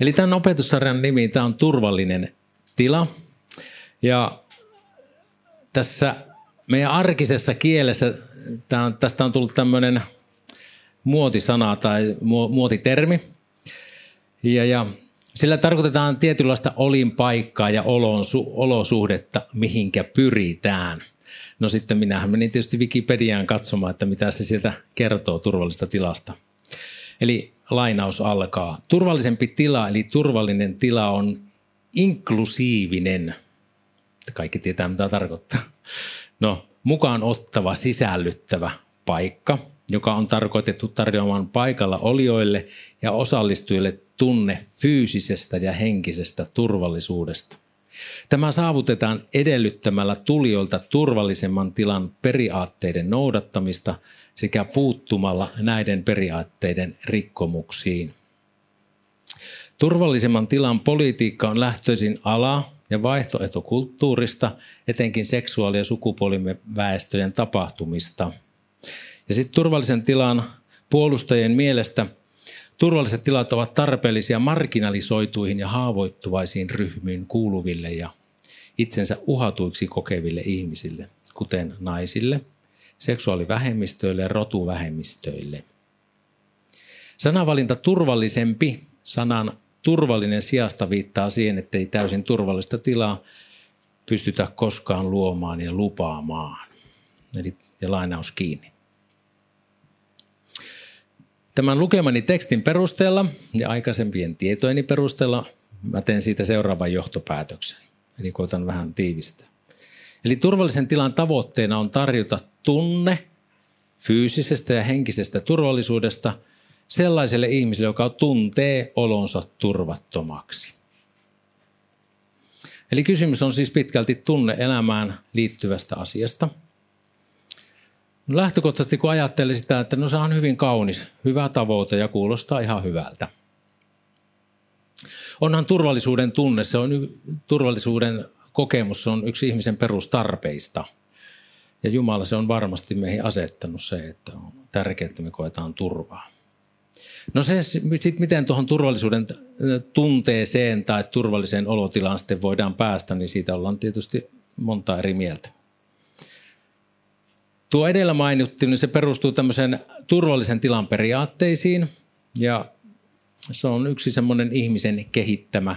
Eli tämän opetussarjan nimi, tämä on Turvallinen tila. Ja tässä meidän arkisessa kielessä tämä on, tästä on tullut tämmöinen muotisana tai muotitermi. Ja, ja sillä tarkoitetaan tietynlaista olinpaikkaa ja olosuhdetta, mihinkä pyritään. No sitten minähän menin tietysti Wikipediaan katsomaan, että mitä se sieltä kertoo turvallista tilasta. Eli lainaus alkaa. Turvallisempi tila, eli turvallinen tila on inklusiivinen. Kaikki tietää, mitä tarkoittaa. No, mukaan ottava, sisällyttävä paikka, joka on tarkoitettu tarjoamaan paikalla olijoille ja osallistujille tunne fyysisestä ja henkisestä turvallisuudesta. Tämä saavutetaan edellyttämällä tulijoilta turvallisemman tilan periaatteiden noudattamista sekä puuttumalla näiden periaatteiden rikkomuksiin. Turvallisemman tilan politiikka on lähtöisin ala- ja vaihtoehtokulttuurista, etenkin seksuaali- ja sukupuoliväestöjen tapahtumista. Ja sitten turvallisen tilan puolustajien mielestä turvalliset tilat ovat tarpeellisia marginalisoituihin ja haavoittuvaisiin ryhmiin kuuluville ja itsensä uhatuiksi kokeville ihmisille, kuten naisille, seksuaalivähemmistöille ja rotuvähemmistöille. Sanavalinta turvallisempi sanan turvallinen sijasta viittaa siihen, että ei täysin turvallista tilaa pystytä koskaan luomaan ja lupaamaan. Eli ja lainaus kiinni. Tämän lukemani tekstin perusteella ja aikaisempien tietojeni perusteella mä teen siitä seuraavan johtopäätöksen. Eli koitan vähän tiivistää. Eli turvallisen tilan tavoitteena on tarjota tunne fyysisestä ja henkisestä turvallisuudesta – sellaiselle ihmiselle, joka tuntee olonsa turvattomaksi. Eli kysymys on siis pitkälti tunne-elämään liittyvästä asiasta. Lähtökohtaisesti kun ajattelee sitä, että no se on hyvin kaunis, hyvä tavoite ja kuulostaa ihan hyvältä. Onhan turvallisuuden tunne, se on turvallisuuden kokemus, on yksi ihmisen perustarpeista. Ja Jumala se on varmasti meihin asettanut se, että on tärkeää, että me koetaan turvaa. No se sitten miten tuohon turvallisuuden tunteeseen tai turvalliseen olotilaan sitten voidaan päästä, niin siitä ollaan tietysti monta eri mieltä. Tuo edellä mainittu, niin se perustuu tämmöisen turvallisen tilan periaatteisiin ja se on yksi semmoinen ihmisen kehittämä,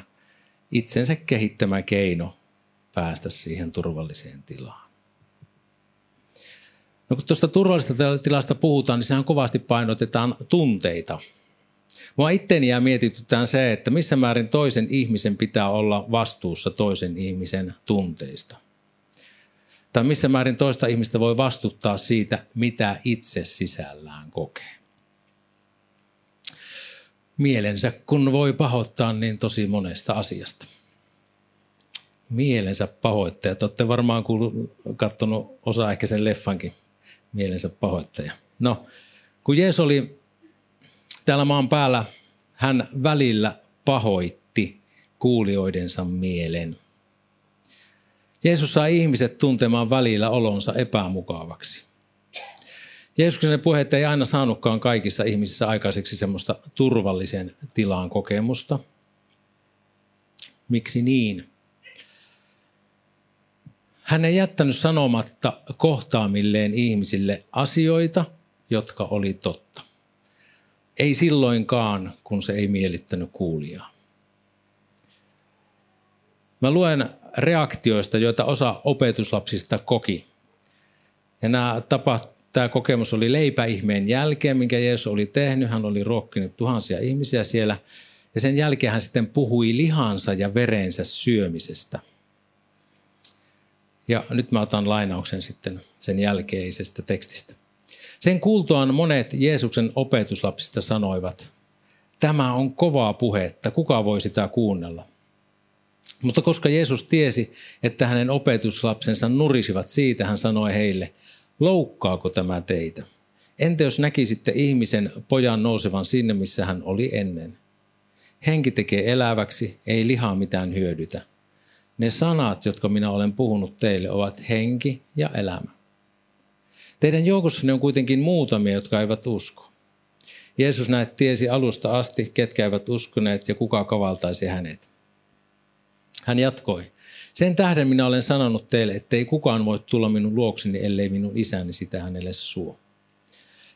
itsensä kehittämä keino päästä siihen turvalliseen tilaan. No kun tuosta turvallisesta tilasta puhutaan, niin sehän kovasti painotetaan tunteita. Mua itteni jää mietitytään se, että missä määrin toisen ihmisen pitää olla vastuussa toisen ihmisen tunteista. Tai missä määrin toista ihmistä voi vastuttaa siitä, mitä itse sisällään kokee. Mielensä kun voi pahoittaa niin tosi monesta asiasta. Mielensä pahoittajat. Olette varmaan kuullut, katsonut osa ehkä sen leffankin – mielensä pahoittaja. No, kun Jeesus oli täällä maan päällä, hän välillä pahoitti kuulijoidensa mielen. Jeesus sai ihmiset tuntemaan välillä olonsa epämukavaksi. Jeesuksen puheet ei aina saanutkaan kaikissa ihmisissä aikaiseksi semmoista turvallisen tilaan kokemusta. Miksi niin? Hän ei jättänyt sanomatta kohtaamilleen ihmisille asioita, jotka oli totta. Ei silloinkaan, kun se ei miellyttänyt kuulijaa. Mä luen reaktioista, joita osa opetuslapsista koki. Ja nämä tapa, tämä kokemus oli leipäihmeen jälkeen, minkä Jeesus oli tehnyt. Hän oli ruokkinut tuhansia ihmisiä siellä. Ja sen jälkeen hän sitten puhui lihansa ja verensä syömisestä – ja nyt mä otan lainauksen sitten sen jälkeisestä tekstistä. Sen kuultuaan monet Jeesuksen opetuslapsista sanoivat, tämä on kovaa puhetta, kuka voi sitä kuunnella? Mutta koska Jeesus tiesi, että hänen opetuslapsensa nurisivat siitä, hän sanoi heille, loukkaako tämä teitä? Entä jos näkisitte ihmisen pojan nousevan sinne, missä hän oli ennen? Henki tekee eläväksi, ei lihaa mitään hyödytä. Ne sanat, jotka minä olen puhunut teille, ovat henki ja elämä. Teidän joukossanne on kuitenkin muutamia, jotka eivät usko. Jeesus näet tiesi alusta asti, ketkä eivät uskoneet ja kuka kavaltaisi hänet. Hän jatkoi. Sen tähden minä olen sanonut teille, ettei kukaan voi tulla minun luokseni, ellei minun isäni sitä hänelle suo.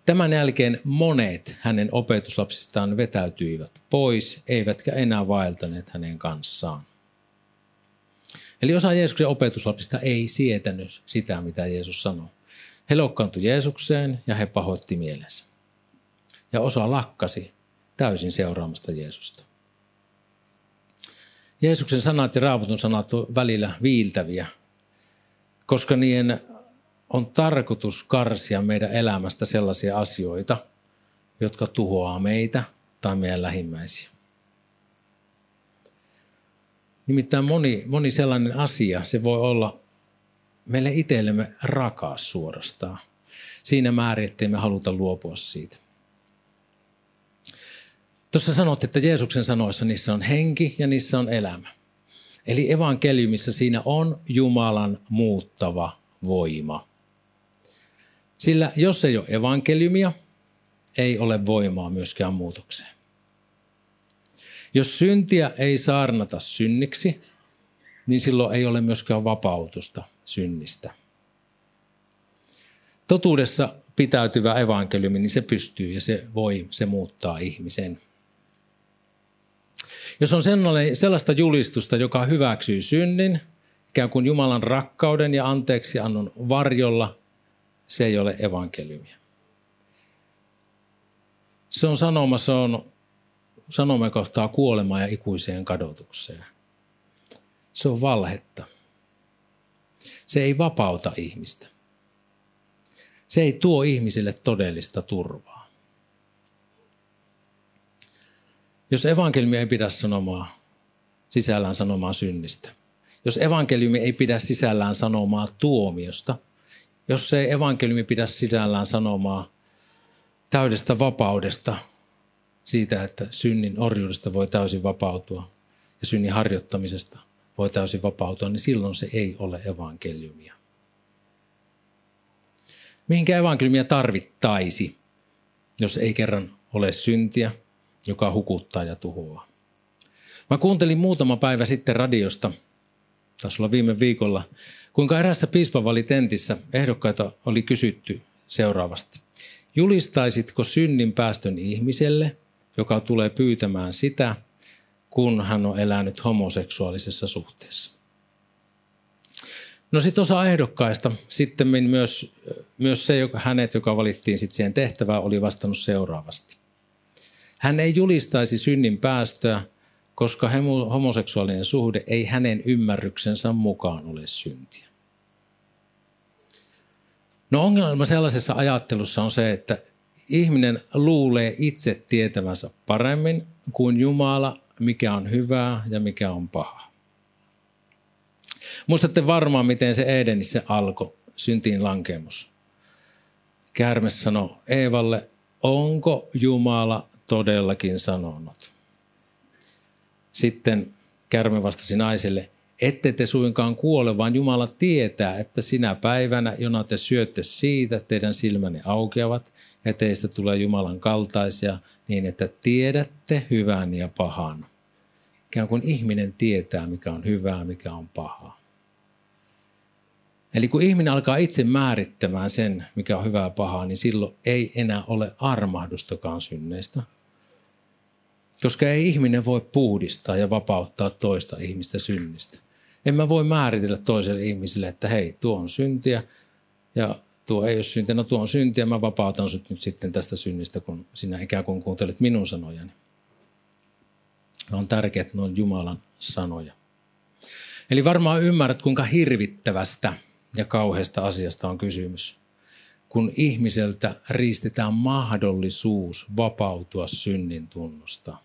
Tämän jälkeen monet hänen opetuslapsistaan vetäytyivät pois, eivätkä enää vaeltaneet hänen kanssaan. Eli osa Jeesuksen opetuslapsista ei sietänyt sitä, mitä Jeesus sanoi. He loukkaantui Jeesukseen ja he pahoitti mielensä. Ja osa lakkasi täysin seuraamasta Jeesusta. Jeesuksen sanat ja raaputun sanat ovat välillä viiltäviä, koska niiden on tarkoitus karsia meidän elämästä sellaisia asioita, jotka tuhoaa meitä tai meidän lähimmäisiä. Nimittäin moni, moni sellainen asia, se voi olla meille itsellemme rakas suorastaan. Siinä määrin, ettei me haluta luopua siitä. Tuossa sanot, että Jeesuksen sanoissa niissä on henki ja niissä on elämä. Eli evankeliumissa siinä on Jumalan muuttava voima. Sillä jos ei ole evankeliumia, ei ole voimaa myöskään muutokseen. Jos syntiä ei saarnata synniksi, niin silloin ei ole myöskään vapautusta synnistä. Totuudessa pitäytyvä evankeliumi, niin se pystyy ja se voi, se muuttaa ihmisen. Jos on sellaista julistusta, joka hyväksyy synnin, ikään kuin Jumalan rakkauden ja anteeksi annon varjolla, se ei ole evankeliumia. Se on sanoma, se on sanoma kohtaa kuolemaan ja ikuiseen kadotukseen. Se on valhetta. Se ei vapauta ihmistä. Se ei tuo ihmisille todellista turvaa. Jos evankeliumi ei pidä sanomaa sisällään sanomaa synnistä, jos evankeliumi ei pidä sisällään sanomaa tuomiosta, jos se evankeliumi pidä sisällään sanomaa täydestä vapaudesta, siitä, että synnin orjuudesta voi täysin vapautua ja synnin harjoittamisesta voi täysin vapautua, niin silloin se ei ole evankeliumia. Mihinkä evankeliumia tarvittaisi, jos ei kerran ole syntiä, joka hukuttaa ja tuhoaa? Mä kuuntelin muutama päivä sitten radiosta, taisi olla viime viikolla, kuinka erässä piispavalitentissä ehdokkaita oli kysytty seuraavasti. Julistaisitko synnin päästön ihmiselle, joka tulee pyytämään sitä, kun hän on elänyt homoseksuaalisessa suhteessa? No sitten osa ehdokkaista, sitten myös, myös se, joka, hänet, joka valittiin sitten siihen tehtävään, oli vastannut seuraavasti. Hän ei julistaisi synnin päästöä, koska homoseksuaalinen suhde ei hänen ymmärryksensä mukaan ole syntiä. No ongelma sellaisessa ajattelussa on se, että ihminen luulee itse tietävänsä paremmin kuin Jumala, mikä on hyvää ja mikä on pahaa. Muistatte varmaan, miten se Edenissä alkoi, syntiin lankemus. Käärme sanoi Eevalle, onko Jumala todellakin sanonut? Sitten kärme vastasi naiselle, ette te suinkaan kuole, vaan Jumala tietää, että sinä päivänä, jona te syötte siitä, teidän silmänne aukeavat ja teistä tulee Jumalan kaltaisia niin, että tiedätte hyvän ja pahan. Ikään kuin ihminen tietää, mikä on hyvää, mikä on pahaa. Eli kun ihminen alkaa itse määrittämään sen, mikä on hyvää ja pahaa, niin silloin ei enää ole armahdustakaan synneistä. Koska ei ihminen voi puhdistaa ja vapauttaa toista ihmistä synnistä. En mä voi määritellä toiselle ihmiselle, että hei, tuo on syntiä ja tuo ei ole syntiä. No tuo on syntiä, mä vapautan sut nyt sitten tästä synnistä, kun sinä ikään kuin kuuntelet minun sanojani. On tärkeää, että ne on Jumalan sanoja. Eli varmaan ymmärrät, kuinka hirvittävästä ja kauheasta asiasta on kysymys, kun ihmiseltä riistetään mahdollisuus vapautua synnin tunnosta.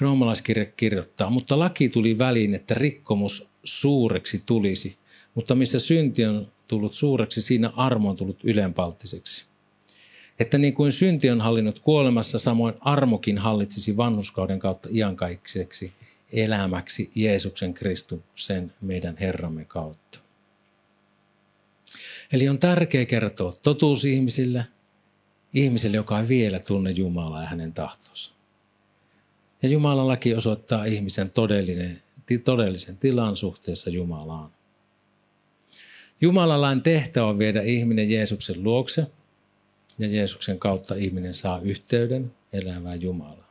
Roomalaiskirja kirjoittaa, mutta laki tuli väliin, että rikkomus suureksi tulisi, mutta missä synti on tullut suureksi, siinä armo on tullut ylenpalttiseksi. Että niin kuin synti on hallinnut kuolemassa, samoin armokin hallitsisi vanhuskauden kautta iankaikkseksi elämäksi Jeesuksen Kristuksen meidän Herramme kautta. Eli on tärkeää kertoa totuus ihmisille ihmiselle, joka ei vielä tunne Jumalaa ja hänen tahtonsa. Ja Jumalan laki osoittaa ihmisen todellinen, todellisen tilan suhteessa Jumalaan. Jumalan lain tehtävä on viedä ihminen Jeesuksen luokse ja Jeesuksen kautta ihminen saa yhteyden elävään Jumalaan.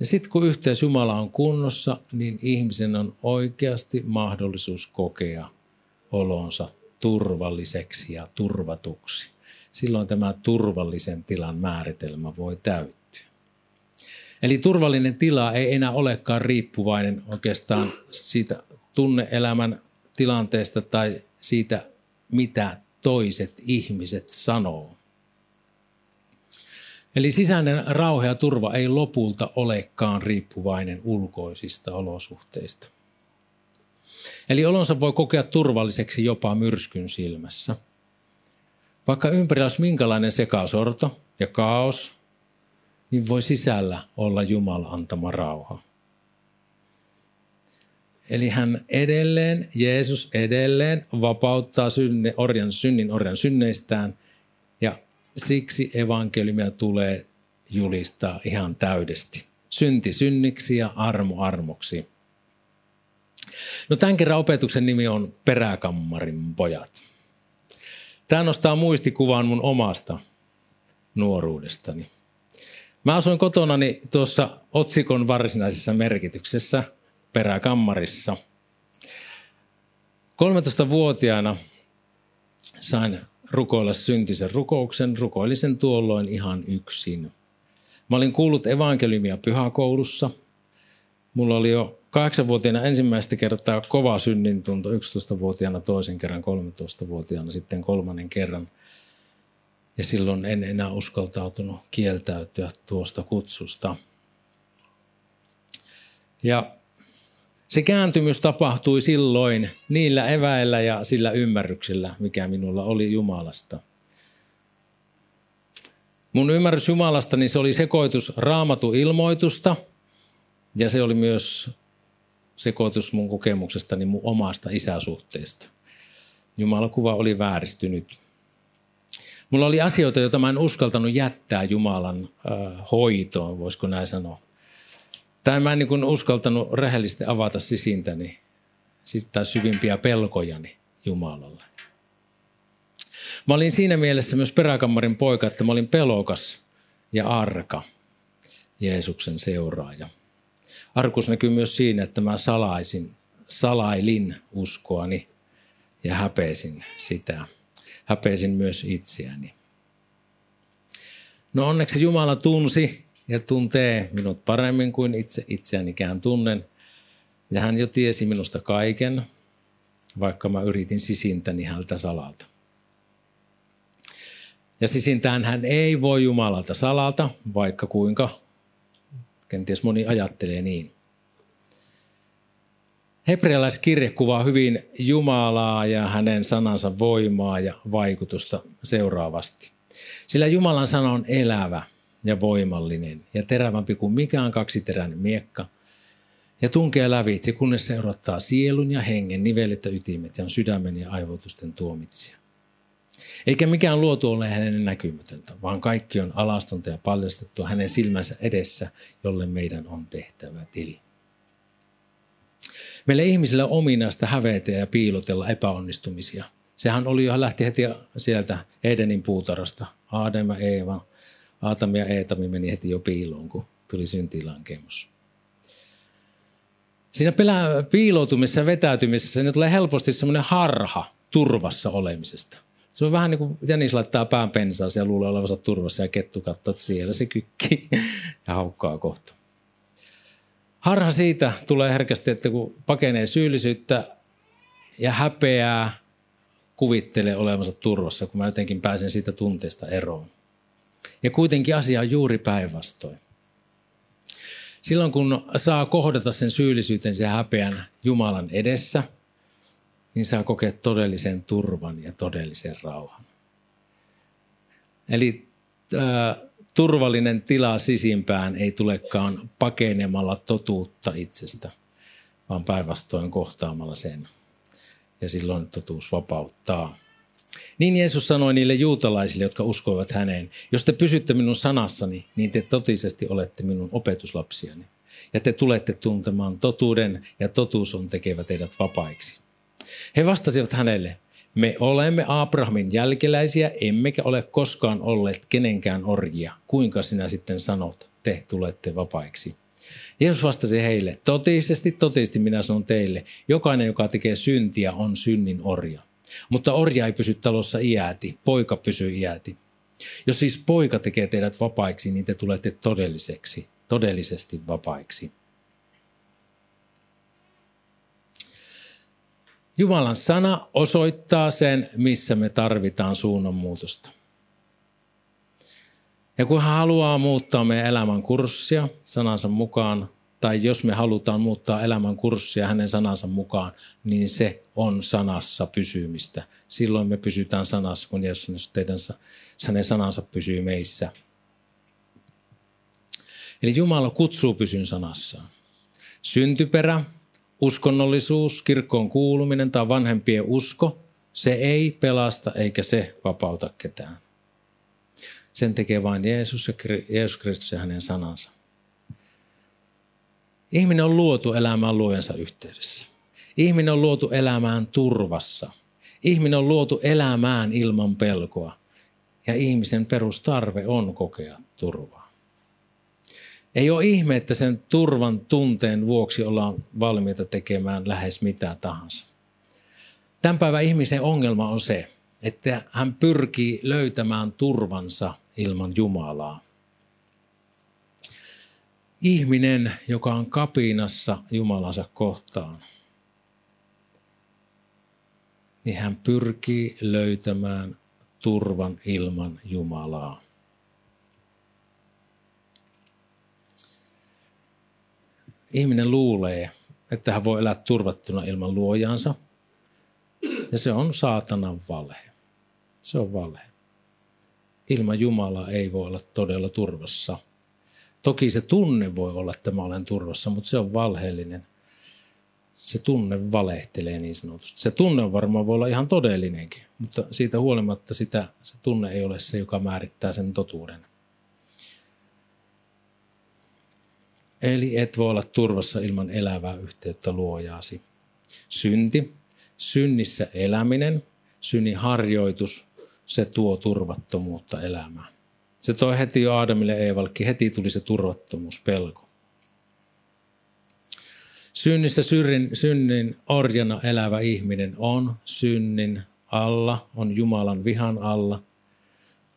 Ja sitten kun yhteys Jumala on kunnossa, niin ihmisen on oikeasti mahdollisuus kokea olonsa turvalliseksi ja turvatuksi. Silloin tämä turvallisen tilan määritelmä voi täyttyä. Eli turvallinen tila ei enää olekaan riippuvainen oikeastaan siitä tunneelämän tilanteesta tai siitä, mitä toiset ihmiset sanoo. Eli sisäinen rauha ja turva ei lopulta olekaan riippuvainen ulkoisista olosuhteista. Eli olonsa voi kokea turvalliseksi jopa myrskyn silmässä. Vaikka ympärillä olisi minkälainen sekasorto ja kaos, niin voi sisällä olla Jumala antama rauha. Eli hän edelleen, Jeesus edelleen vapauttaa synne, orjan, synnin orjan synneistään ja siksi evankeliumia tulee julistaa ihan täydesti. Synti synniksi ja armo armoksi. No tämän kerran opetuksen nimi on Peräkammarin pojat. Tämä nostaa muistikuvan mun omasta nuoruudestani. Mä asuin kotonani tuossa otsikon varsinaisessa merkityksessä peräkammarissa. 13-vuotiaana sain rukoilla syntisen rukouksen, rukoilisen tuolloin ihan yksin. Mä olin kuullut evankeliumia pyhäkoulussa. Mulla oli jo kahdeksanvuotiaana ensimmäistä kertaa kova synnintunto, 11-vuotiaana toisen kerran, 13-vuotiaana sitten kolmannen kerran. Ja silloin en enää uskaltautunut kieltäytyä tuosta kutsusta. Ja se kääntymys tapahtui silloin niillä eväillä ja sillä ymmärryksellä, mikä minulla oli Jumalasta. Mun ymmärrys Jumalasta, niin se oli sekoitus raamatu ilmoitusta ja se oli myös sekoitus mun kokemuksestani mun omasta isäsuhteesta. Jumalakuva oli vääristynyt. Mulla oli asioita, joita mä en uskaltanut jättää Jumalan äh, hoitoon, voisiko näin sanoa. Tai mä en niin uskaltanut rehellisesti avata sisintäni, siis tai syvimpiä pelkojani Jumalalle. Mä olin siinä mielessä myös peräkammarin poika, että mä olin pelokas ja arka Jeesuksen seuraaja. Arkus näkyy myös siinä, että mä salaisin, salailin uskoani ja häpeisin sitä. Häpeisin myös itseäni. No onneksi Jumala tunsi ja tuntee minut paremmin kuin itse itseänikään tunnen. Ja hän jo tiesi minusta kaiken, vaikka mä yritin sisintäni häneltä salalta. Ja sisintään hän ei voi Jumalalta salata, vaikka kuinka kenties moni ajattelee niin. Hebrealaiskirje kuvaa hyvin Jumalaa ja hänen sanansa voimaa ja vaikutusta seuraavasti. Sillä Jumalan sana on elävä ja voimallinen ja terävämpi kuin mikään kaksiteräinen miekka. Ja tunkee lävitse, kunnes se erottaa sielun ja hengen nivelet ja ytimet ja on sydämen ja aivotusten tuomitsija. Eikä mikään luotu ole hänen näkymätöntä, vaan kaikki on alastonta ja paljastettua hänen silmänsä edessä, jolle meidän on tehtävä tili. Meille ihmisille on ominaista hävetä ja piilotella epäonnistumisia. Sehän oli jo, lähti heti sieltä Edenin puutarasta. Aadem ja Eeva, Aatami ja Eetami meni heti jo piiloon, kun tuli syntilankemus. Siinä piiloutumisessa ja vetäytymisessä niin tulee helposti semmoinen harha turvassa olemisesta. Se on vähän niin kuin jänis laittaa pään pensaa ja luulee olevansa turvassa ja kettu katsoo, että siellä se kykki ja haukkaa kohta. Harha siitä tulee herkästi, että kun pakenee syyllisyyttä ja häpeää, kuvittelee olevansa turvassa, kun mä jotenkin pääsen siitä tunteesta eroon. Ja kuitenkin asia on juuri päinvastoin. Silloin kun saa kohdata sen syyllisyyten ja häpeän Jumalan edessä, niin saa kokea todellisen turvan ja todellisen rauhan. Eli äh, turvallinen tila sisimpään ei tulekaan pakenemalla totuutta itsestä, vaan päinvastoin kohtaamalla sen. Ja silloin totuus vapauttaa. Niin Jeesus sanoi niille juutalaisille, jotka uskoivat häneen, jos te pysytte minun sanassani, niin te totisesti olette minun opetuslapsiani. Ja te tulette tuntemaan totuuden, ja totuus on tekevä teidät vapaiksi. He vastasivat hänelle, me olemme Abrahamin jälkeläisiä, emmekä ole koskaan olleet kenenkään orjia. Kuinka sinä sitten sanot, te tulette vapaiksi? Jeesus vastasi heille, totisesti, totisesti minä sanon teille, jokainen, joka tekee syntiä, on synnin orja. Mutta orja ei pysy talossa iäti, poika pysyy iäti. Jos siis poika tekee teidät vapaiksi, niin te tulette todelliseksi, todellisesti vapaiksi. Jumalan sana osoittaa sen, missä me tarvitaan suunnanmuutosta. Ja kun hän haluaa muuttaa meidän elämän kurssia sanansa mukaan, tai jos me halutaan muuttaa elämän kurssia hänen sanansa mukaan, niin se on sanassa pysymistä. Silloin me pysytään sanassa, kun Jeesus teidän, hänen sanansa pysyy meissä. Eli Jumala kutsuu pysyn sanassaan. Syntyperä, uskonnollisuus, kirkkoon kuuluminen tai vanhempien usko, se ei pelasta eikä se vapauta ketään. Sen tekee vain Jeesus ja Jeesus Kristus ja hänen sanansa. Ihminen on luotu elämään luojansa yhteydessä. Ihminen on luotu elämään turvassa. Ihminen on luotu elämään ilman pelkoa. Ja ihmisen perustarve on kokea turvaa. Ei ole ihme, että sen turvan tunteen vuoksi ollaan valmiita tekemään lähes mitä tahansa. Tämän päivän ihmisen ongelma on se, että hän pyrkii löytämään turvansa ilman Jumalaa. Ihminen, joka on kapinassa Jumalansa kohtaan, niin hän pyrkii löytämään turvan ilman Jumalaa. Ihminen luulee, että hän voi elää turvattuna ilman luojansa, ja se on saatanan valhe. Se on valhe. Ilman Jumalaa ei voi olla todella turvassa. Toki se tunne voi olla, että mä olen turvassa, mutta se on valheellinen. Se tunne valehtelee niin sanotusti. Se tunne varmaan voi olla ihan todellinenkin, mutta siitä huolimatta sitä, se tunne ei ole se, joka määrittää sen totuuden. Eli et voi olla turvassa ilman elävää yhteyttä luojaasi. Synti, synnissä eläminen, synnin harjoitus, se tuo turvattomuutta elämään. Se toi heti jo Aadamille Eevallekin, heti tuli se turvattomuus, pelko. Synnissä synnin, synnin orjana elävä ihminen on synnin alla, on Jumalan vihan alla.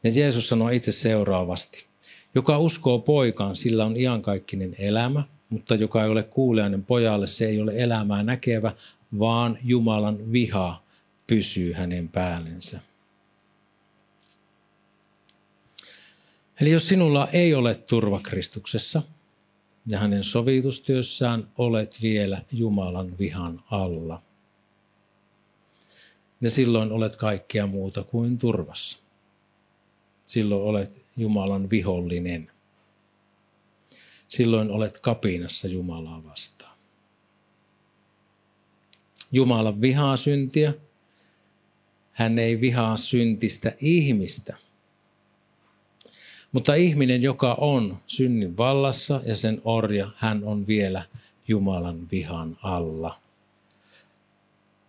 Ja Jeesus sanoi itse seuraavasti. Joka uskoo poikaan, sillä on iankaikkinen elämä, mutta joka ei ole kuulijainen pojalle, se ei ole elämää näkevä, vaan Jumalan viha pysyy hänen päällensä. Eli jos sinulla ei ole turva Kristuksessa ja hänen sovitustyössään olet vielä Jumalan vihan alla, ja silloin olet kaikkea muuta kuin turvassa. Silloin olet Jumalan vihollinen. Silloin olet kapinassa Jumalaa vastaan. Jumala vihaa syntiä. Hän ei vihaa syntistä ihmistä – mutta ihminen, joka on synnin vallassa ja sen orja, hän on vielä Jumalan vihan alla.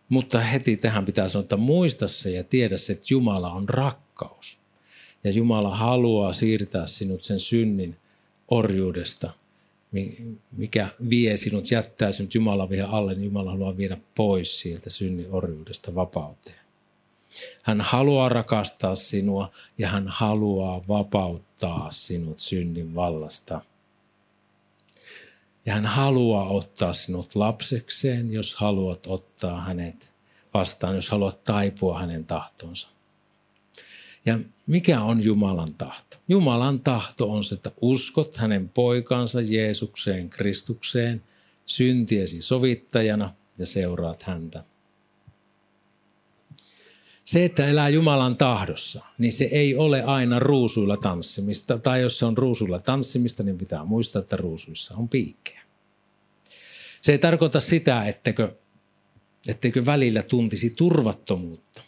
Mutta heti tähän pitää sanoa, että muista se ja tiedä se, että Jumala on rakkaus. Ja Jumala haluaa siirtää sinut sen synnin orjuudesta, mikä vie sinut, jättää sinut Jumalan vihan alle, niin Jumala haluaa viedä pois sieltä synnin orjuudesta vapauteen. Hän haluaa rakastaa sinua ja hän haluaa vapauttaa sinut synnin vallasta. Ja hän haluaa ottaa sinut lapsekseen, jos haluat ottaa hänet vastaan, jos haluat taipua hänen tahtonsa. Ja mikä on Jumalan tahto? Jumalan tahto on se, että uskot hänen poikansa Jeesukseen, Kristukseen, syntiesi sovittajana ja seuraat häntä. Se, että elää Jumalan tahdossa, niin se ei ole aina ruusuilla tanssimista. Tai jos se on ruusuilla tanssimista, niin pitää muistaa, että ruusuissa on piikkejä. Se ei tarkoita sitä, etteikö, etteikö välillä tuntisi turvattomuutta.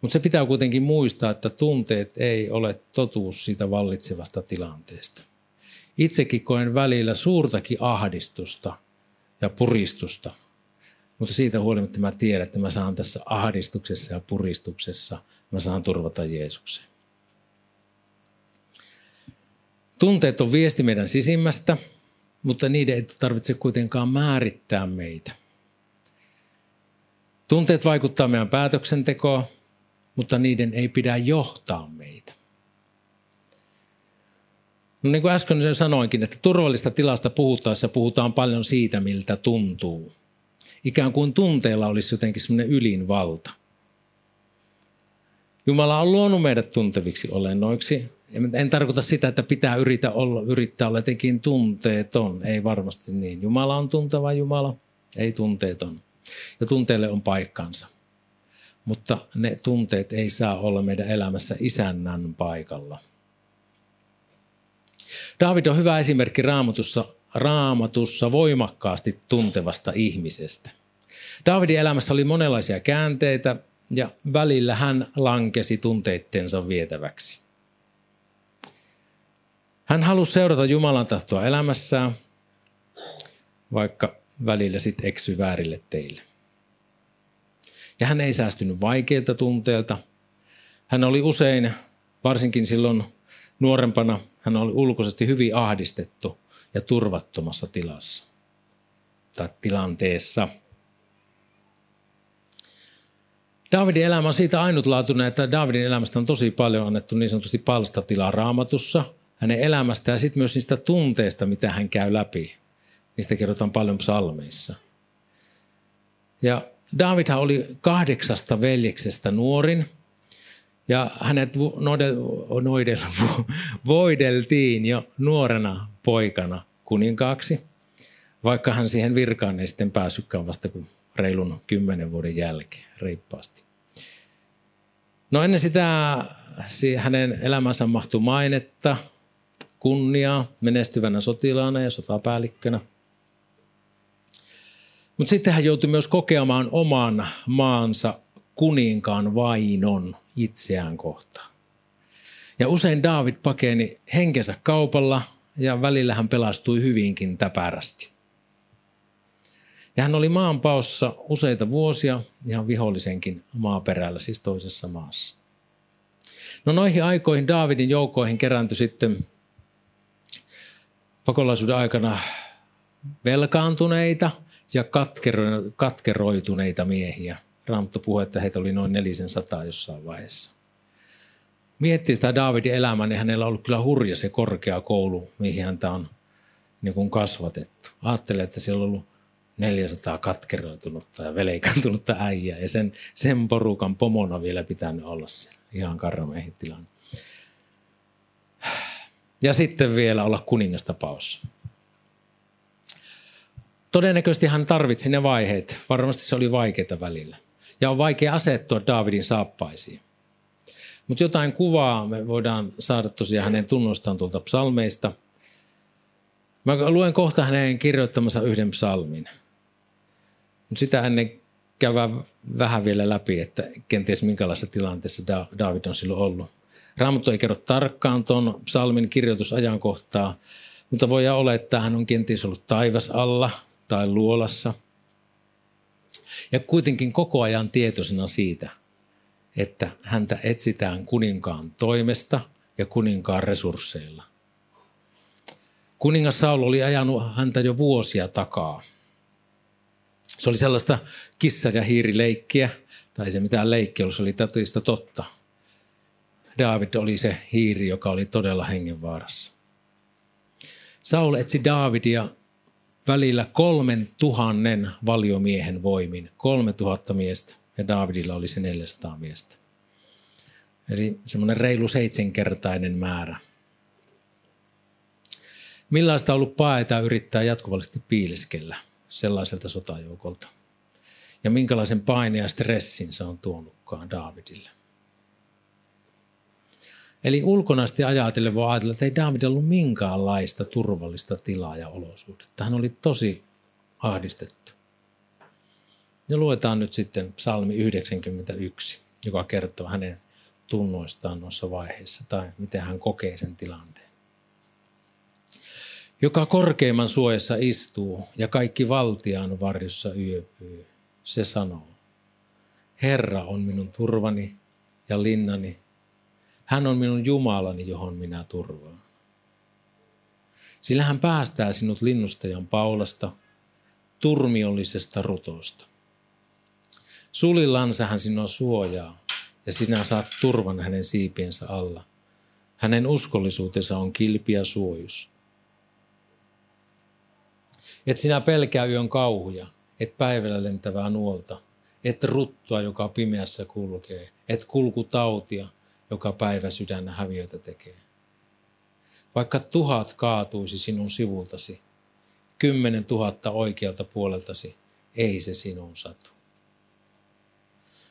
Mutta se pitää kuitenkin muistaa, että tunteet ei ole totuus siitä vallitsevasta tilanteesta. Itsekin koen välillä suurtakin ahdistusta ja puristusta, mutta siitä huolimatta mä tiedän, että mä saan tässä ahdistuksessa ja puristuksessa, mä saan turvata Jeesukseen. Tunteet on viesti meidän sisimmästä, mutta niiden ei tarvitse kuitenkaan määrittää meitä. Tunteet vaikuttaa meidän päätöksentekoon, mutta niiden ei pidä johtaa meitä. No niin kuin äsken jo sanoinkin, että turvallista tilasta puhuttaessa puhutaan paljon siitä, miltä tuntuu. Ikään kuin tunteella olisi jotenkin semmoinen ylinvalta. Jumala on luonut meidät tunteviksi olennoiksi. En tarkoita sitä, että pitää yrittää olla, yrittää olla jotenkin tunteeton. Ei varmasti niin. Jumala on tunteva Jumala, ei tunteeton. Ja tunteelle on paikkansa. Mutta ne tunteet ei saa olla meidän elämässä isännän paikalla. David on hyvä esimerkki raamatussa, raamatussa voimakkaasti tuntevasta ihmisestä. Davidin elämässä oli monenlaisia käänteitä ja välillä hän lankesi tunteittensa vietäväksi. Hän halusi seurata Jumalan tahtoa elämässään, vaikka välillä sitten eksy väärille teille. Ja hän ei säästynyt vaikeilta tunteilta. Hän oli usein, varsinkin silloin nuorempana, hän oli ulkoisesti hyvin ahdistettu ja turvattomassa tilassa tai tilanteessa. Davidin elämä on siitä ainutlaatuinen, että Davidin elämästä on tosi paljon annettu niin sanotusti palstatilaa raamatussa, hänen elämästä ja sitten myös niistä tunteista, mitä hän käy läpi. Niistä kerrotaan paljon psalmeissa. Ja Davidhan oli kahdeksasta veljeksestä nuorin ja hänet noidel, voideltiin jo nuorena poikana kuninkaaksi, vaikka hän siihen virkaan ei sitten päässytkään vasta kuin reilun kymmenen vuoden jälkeen reippaasti. No ennen sitä hänen elämänsä mahtui mainetta, kunniaa menestyvänä sotilaana ja sotapäällikkönä – mutta sitten hän joutui myös kokemaan oman maansa kuninkaan vainon itseään kohtaan. Ja usein David pakeni henkensä kaupalla ja välillä hän pelastui hyvinkin täpärästi. Ja hän oli maanpaossa useita vuosia ihan vihollisenkin maaperällä, siis toisessa maassa. No noihin aikoihin Davidin joukkoihin kerääntyi sitten pakolaisuuden aikana velkaantuneita – ja katkeroituneita miehiä. Raamattu puhuu, että heitä oli noin 400 jossain vaiheessa. Miettii sitä Daavidin elämää, niin hänellä on ollut kyllä hurja se korkeakoulu, mihin häntä on niin kuin kasvatettu. Ajattelen, että siellä on ollut 400 katkeroitunutta ja veleikantunutta äijää ja sen, sen porukan pomona vielä pitänyt olla siellä. Ihan karrameihin tilanne. Ja sitten vielä olla kuningasta paossa. Todennäköisesti hän tarvitsi ne vaiheet. Varmasti se oli vaikeita välillä. Ja on vaikea asettua Daavidin saappaisiin. Mutta jotain kuvaa me voidaan saada tosiaan hänen tunnustaan tuolta psalmeista. Mä luen kohta hänen kirjoittamansa yhden psalmin. Mutta sitä ennen käydään vähän vielä läpi, että kenties minkälaisessa tilanteessa David on silloin ollut. Raamattu ei kerro tarkkaan tuon psalmin kirjoitusajankohtaa, mutta voi olla, että hän on kenties ollut taivas alla – tai luolassa. Ja kuitenkin koko ajan tietoisena siitä, että häntä etsitään kuninkaan toimesta ja kuninkaan resursseilla. Kuningas Saul oli ajanut häntä jo vuosia takaa. Se oli sellaista kissa- ja hiirileikkiä, tai se mitään leikkiä ollut, se oli totista totta. David oli se hiiri, joka oli todella hengenvaarassa. Saul etsi Davidia välillä kolmen tuhannen valiomiehen voimin. Kolme tuhatta miestä ja Davidilla oli se 400 miestä. Eli semmoinen reilu seitsemänkertainen määrä. Millaista on ollut paeta yrittää jatkuvasti piileskellä sellaiselta sotajoukolta? Ja minkälaisen paineen ja stressin se on tuonutkaan Davidille? Eli ulkonaisesti ajatellen voi ajatella, että ei David ollut minkäänlaista turvallista tilaa ja olosuhdetta. Hän oli tosi ahdistettu. Ja luetaan nyt sitten psalmi 91. joka kertoo hänen tunnoistaan noissa vaiheissa tai miten hän kokee sen tilanteen. Joka korkeimman suojassa istuu ja kaikki valtiaan varjossa yöpyy, se sanoo, Herra on minun turvani ja linnani, hän on minun Jumalani, johon minä turvaan. Sillä hän päästää sinut linnustajan paulasta, turmiollisesta rutosta. Sulillansa hän sinua suojaa, ja sinä saat turvan hänen siipiensä alla. Hänen uskollisuutensa on kilpi ja suojus. Et sinä pelkää yön kauhuja, et päivällä lentävää nuolta, et ruttua, joka pimeässä kulkee, et kulkutautia, joka päivä sydännä häviötä tekee. Vaikka tuhat kaatuisi sinun sivultasi, kymmenen tuhatta oikealta puoleltasi, ei se sinun satu.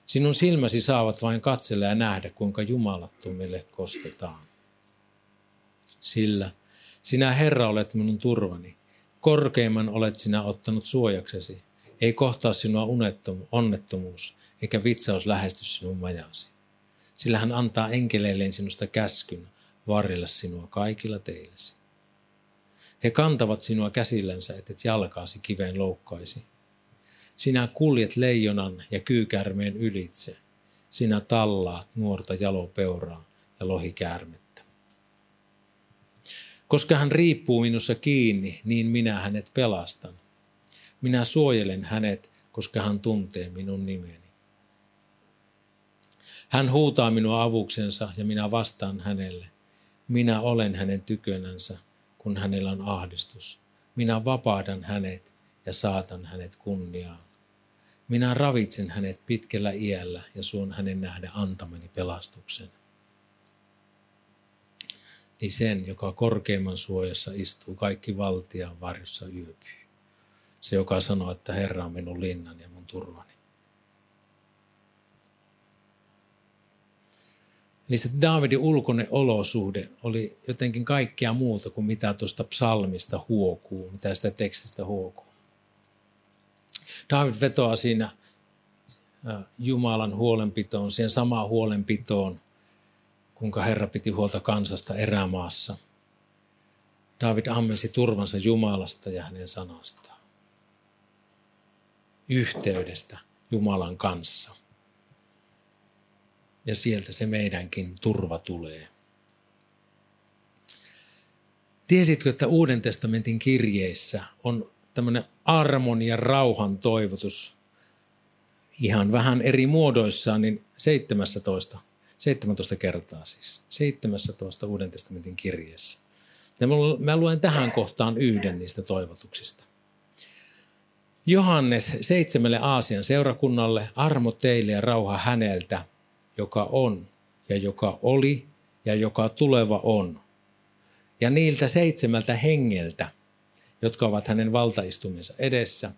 Sinun silmäsi saavat vain katsella ja nähdä, kuinka jumalattomille kostetaan. Sillä sinä Herra olet minun turvani, korkeimman olet sinä ottanut suojaksesi. Ei kohtaa sinua onnettomuus, eikä vitsaus lähesty sinun majaasi. Sillä hän antaa enkeleilleen sinusta käskyn varrella sinua kaikilla teillesi. He kantavat sinua käsillänsä, et jalkaasi kiveen loukkaisi. Sinä kuljet leijonan ja kyykärmeen ylitse. Sinä tallaat nuorta jalopeuraa ja lohikäärmettä. Koska hän riippuu minussa kiinni, niin minä hänet pelastan. Minä suojelen hänet, koska hän tuntee minun nimeni. Hän huutaa minua avuksensa ja minä vastaan hänelle. Minä olen hänen tykönänsä, kun hänellä on ahdistus. Minä vapaadan hänet ja saatan hänet kunniaan. Minä ravitsen hänet pitkällä iällä ja suon hänen nähdä antamani pelastuksen. Niin sen, joka korkeimman suojassa istuu, kaikki valtian varjossa yöpyy. Se, joka sanoo, että Herra on minun linnan ja mun turvani. Eli se Daavidin ulkoinen olosuhde oli jotenkin kaikkea muuta kuin mitä tuosta psalmista huokuu, mitä sitä tekstistä huokuu. David vetoaa siinä Jumalan huolenpitoon, siihen samaan huolenpitoon, kuinka Herra piti huolta kansasta erämaassa. David ammensi turvansa Jumalasta ja hänen sanastaan. Yhteydestä Jumalan kanssa ja sieltä se meidänkin turva tulee. Tiesitkö, että Uuden testamentin kirjeissä on tämmöinen armon ja rauhan toivotus ihan vähän eri muodoissaan, niin 17, 17 kertaa siis, 17 Uuden testamentin kirjeessä. Ja mä luen tähän kohtaan yhden niistä toivotuksista. Johannes seitsemälle Aasian seurakunnalle, armo teille ja rauha häneltä, joka on ja joka oli ja joka tuleva on. Ja niiltä seitsemältä hengeltä, jotka ovat hänen valtaistumensa edessä,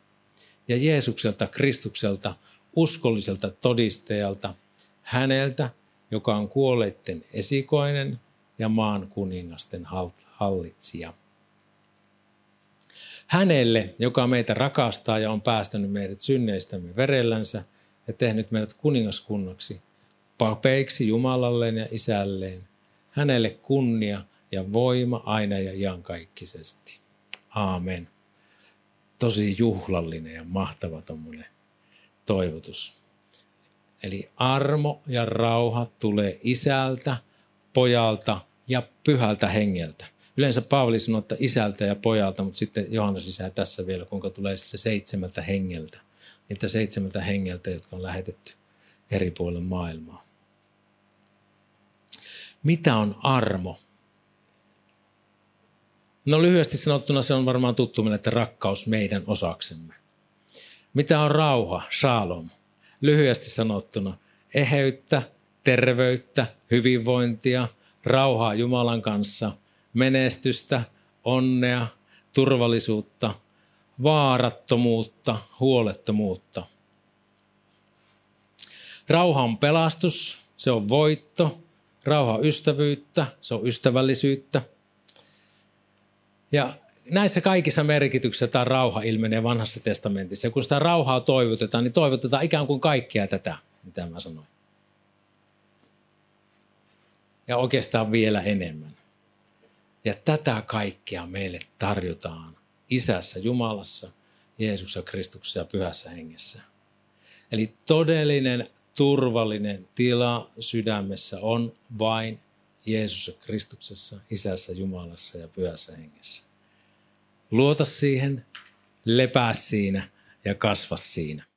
ja Jeesukselta, Kristukselta, uskolliselta todistajalta, häneltä, joka on kuolleiden esikoinen ja maan kuningasten hallitsija. Hänelle, joka meitä rakastaa ja on päästänyt meidät synneistämme verellänsä ja tehnyt meidät kuningaskunnaksi, papeiksi Jumalalleen ja Isälleen. Hänelle kunnia ja voima aina ja iankaikkisesti. Aamen. Tosi juhlallinen ja mahtava tuommoinen toivotus. Eli armo ja rauha tulee isältä, pojalta ja pyhältä hengeltä. Yleensä Paavali sanoo, että isältä ja pojalta, mutta sitten Johannes sisään tässä vielä, kuinka tulee sitten seitsemältä hengeltä. Niitä seitsemältä hengeltä, jotka on lähetetty eri puolille maailmaa. Mitä on armo? No lyhyesti sanottuna se on varmaan tuttu meille, että rakkaus meidän osaksemme. Mitä on rauha, shalom? Lyhyesti sanottuna eheyttä, terveyttä, hyvinvointia, rauhaa Jumalan kanssa, menestystä, onnea, turvallisuutta, vaarattomuutta, huolettomuutta. Rauha on pelastus, se on voitto, Rauha on ystävyyttä, se on ystävällisyyttä. Ja näissä kaikissa merkityksissä tämä rauha ilmenee vanhassa testamentissa. Ja kun sitä rauhaa toivotetaan, niin toivotetaan ikään kuin kaikkea tätä, mitä mä sanoin. ja oikeastaan vielä enemmän. Ja tätä kaikkea meille tarjotaan Isässä Jumalassa, Jeesuksessa Kristuksessa ja Pyhässä Hengessä. Eli todellinen turvallinen tila sydämessä on vain Jeesussa Kristuksessa, Isässä Jumalassa ja Pyhässä Hengessä. Luota siihen, lepää siinä ja kasva siinä.